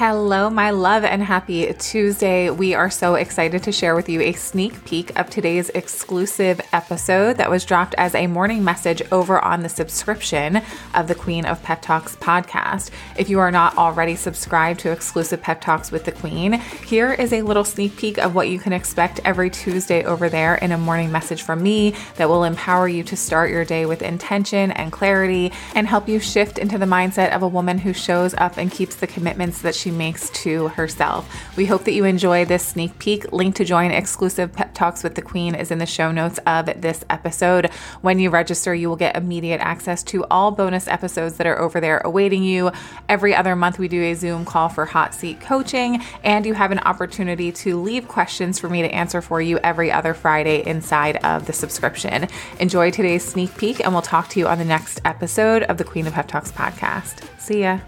Hello, my love, and happy Tuesday. We are so excited to share with you a sneak peek of today's exclusive episode that was dropped as a morning message over on the subscription of the Queen of Pep Talks podcast. If you are not already subscribed to exclusive Pep Talks with the Queen, here is a little sneak peek of what you can expect every Tuesday over there in a morning message from me that will empower you to start your day with intention and clarity and help you shift into the mindset of a woman who shows up and keeps the commitments that she makes to herself. We hope that you enjoy this sneak peek. Link to join exclusive pep talks with the Queen is in the show notes of this episode. When you register, you will get immediate access to all bonus episodes that are over there awaiting you. Every other month, we do a Zoom call for hot seat coaching, and you have an opportunity to leave questions for me to answer for you every other Friday inside of the subscription. Enjoy today's sneak peek, and we'll talk to you on the next episode of the Queen of Pep Talks podcast. See ya.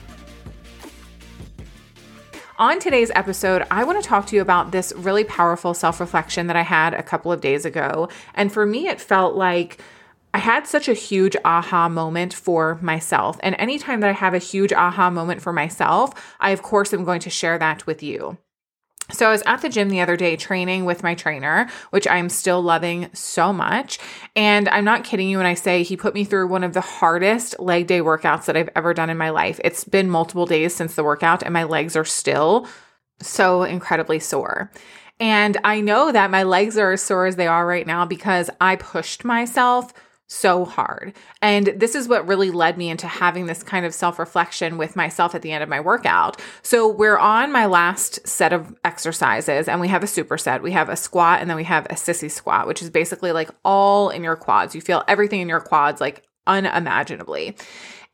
On today's episode, I want to talk to you about this really powerful self reflection that I had a couple of days ago. And for me, it felt like I had such a huge aha moment for myself. And anytime that I have a huge aha moment for myself, I, of course, am going to share that with you. So, I was at the gym the other day training with my trainer, which I'm still loving so much. And I'm not kidding you when I say he put me through one of the hardest leg day workouts that I've ever done in my life. It's been multiple days since the workout, and my legs are still so incredibly sore. And I know that my legs are as sore as they are right now because I pushed myself so hard. And this is what really led me into having this kind of self reflection with myself at the end of my workout. So we're on my last set of exercises and we have a superset. We have a squat and then we have a sissy squat, which is basically like all in your quads. You feel everything in your quads like unimaginably.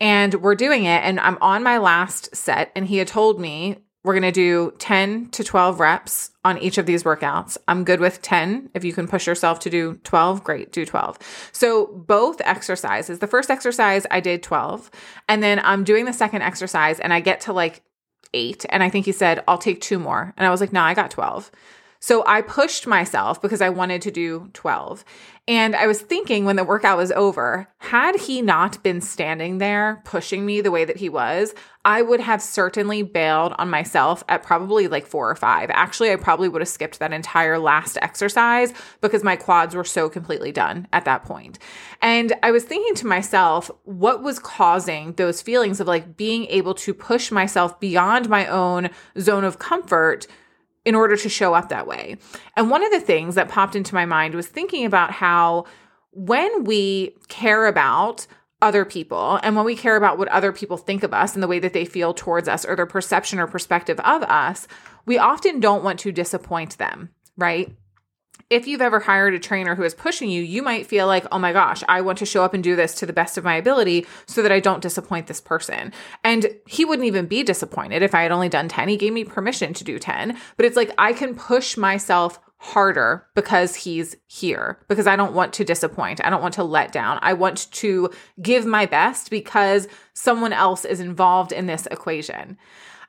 And we're doing it. And I'm on my last set. And he had told me we're going to do 10 to 12 reps on each of these workouts. I'm good with 10. If you can push yourself to do 12, great, do 12. So, both exercises, the first exercise I did 12, and then I'm doing the second exercise and I get to like eight. And I think he said, I'll take two more. And I was like, no, nah, I got 12. So I pushed myself because I wanted to do 12. And I was thinking when the workout was over, had he not been standing there pushing me the way that he was, I would have certainly bailed on myself at probably like four or five. Actually, I probably would have skipped that entire last exercise because my quads were so completely done at that point. And I was thinking to myself, what was causing those feelings of like being able to push myself beyond my own zone of comfort? In order to show up that way. And one of the things that popped into my mind was thinking about how when we care about other people and when we care about what other people think of us and the way that they feel towards us or their perception or perspective of us, we often don't want to disappoint them, right? If you've ever hired a trainer who is pushing you, you might feel like, oh my gosh, I want to show up and do this to the best of my ability so that I don't disappoint this person. And he wouldn't even be disappointed if I had only done 10. He gave me permission to do 10, but it's like I can push myself harder because he's here, because I don't want to disappoint. I don't want to let down. I want to give my best because someone else is involved in this equation.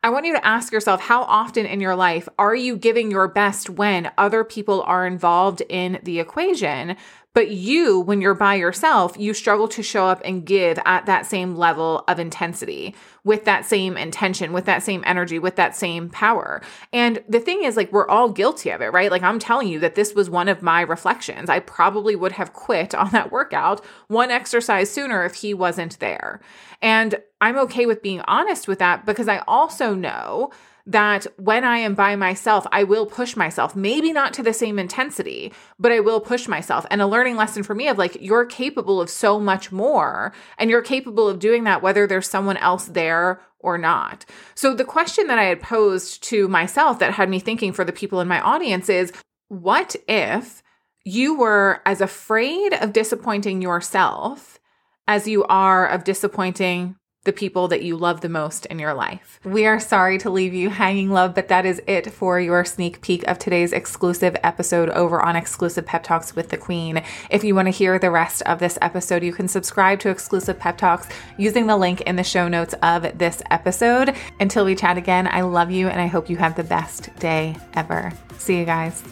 I want you to ask yourself how often in your life are you giving your best when other people are involved in the equation? But you, when you're by yourself, you struggle to show up and give at that same level of intensity, with that same intention, with that same energy, with that same power. And the thing is, like, we're all guilty of it, right? Like, I'm telling you that this was one of my reflections. I probably would have quit on that workout one exercise sooner if he wasn't there. And I'm okay with being honest with that because I also know that when I am by myself, I will push myself, maybe not to the same intensity, but I will push myself. And a learning lesson for me of like, you're capable of so much more, and you're capable of doing that whether there's someone else there or not. So, the question that I had posed to myself that had me thinking for the people in my audience is what if you were as afraid of disappointing yourself as you are of disappointing the people that you love the most in your life. We are sorry to leave you hanging, love, but that is it for your sneak peek of today's exclusive episode over on Exclusive Pep Talks with the Queen. If you want to hear the rest of this episode, you can subscribe to Exclusive Pep Talks using the link in the show notes of this episode. Until we chat again, I love you and I hope you have the best day ever. See you guys.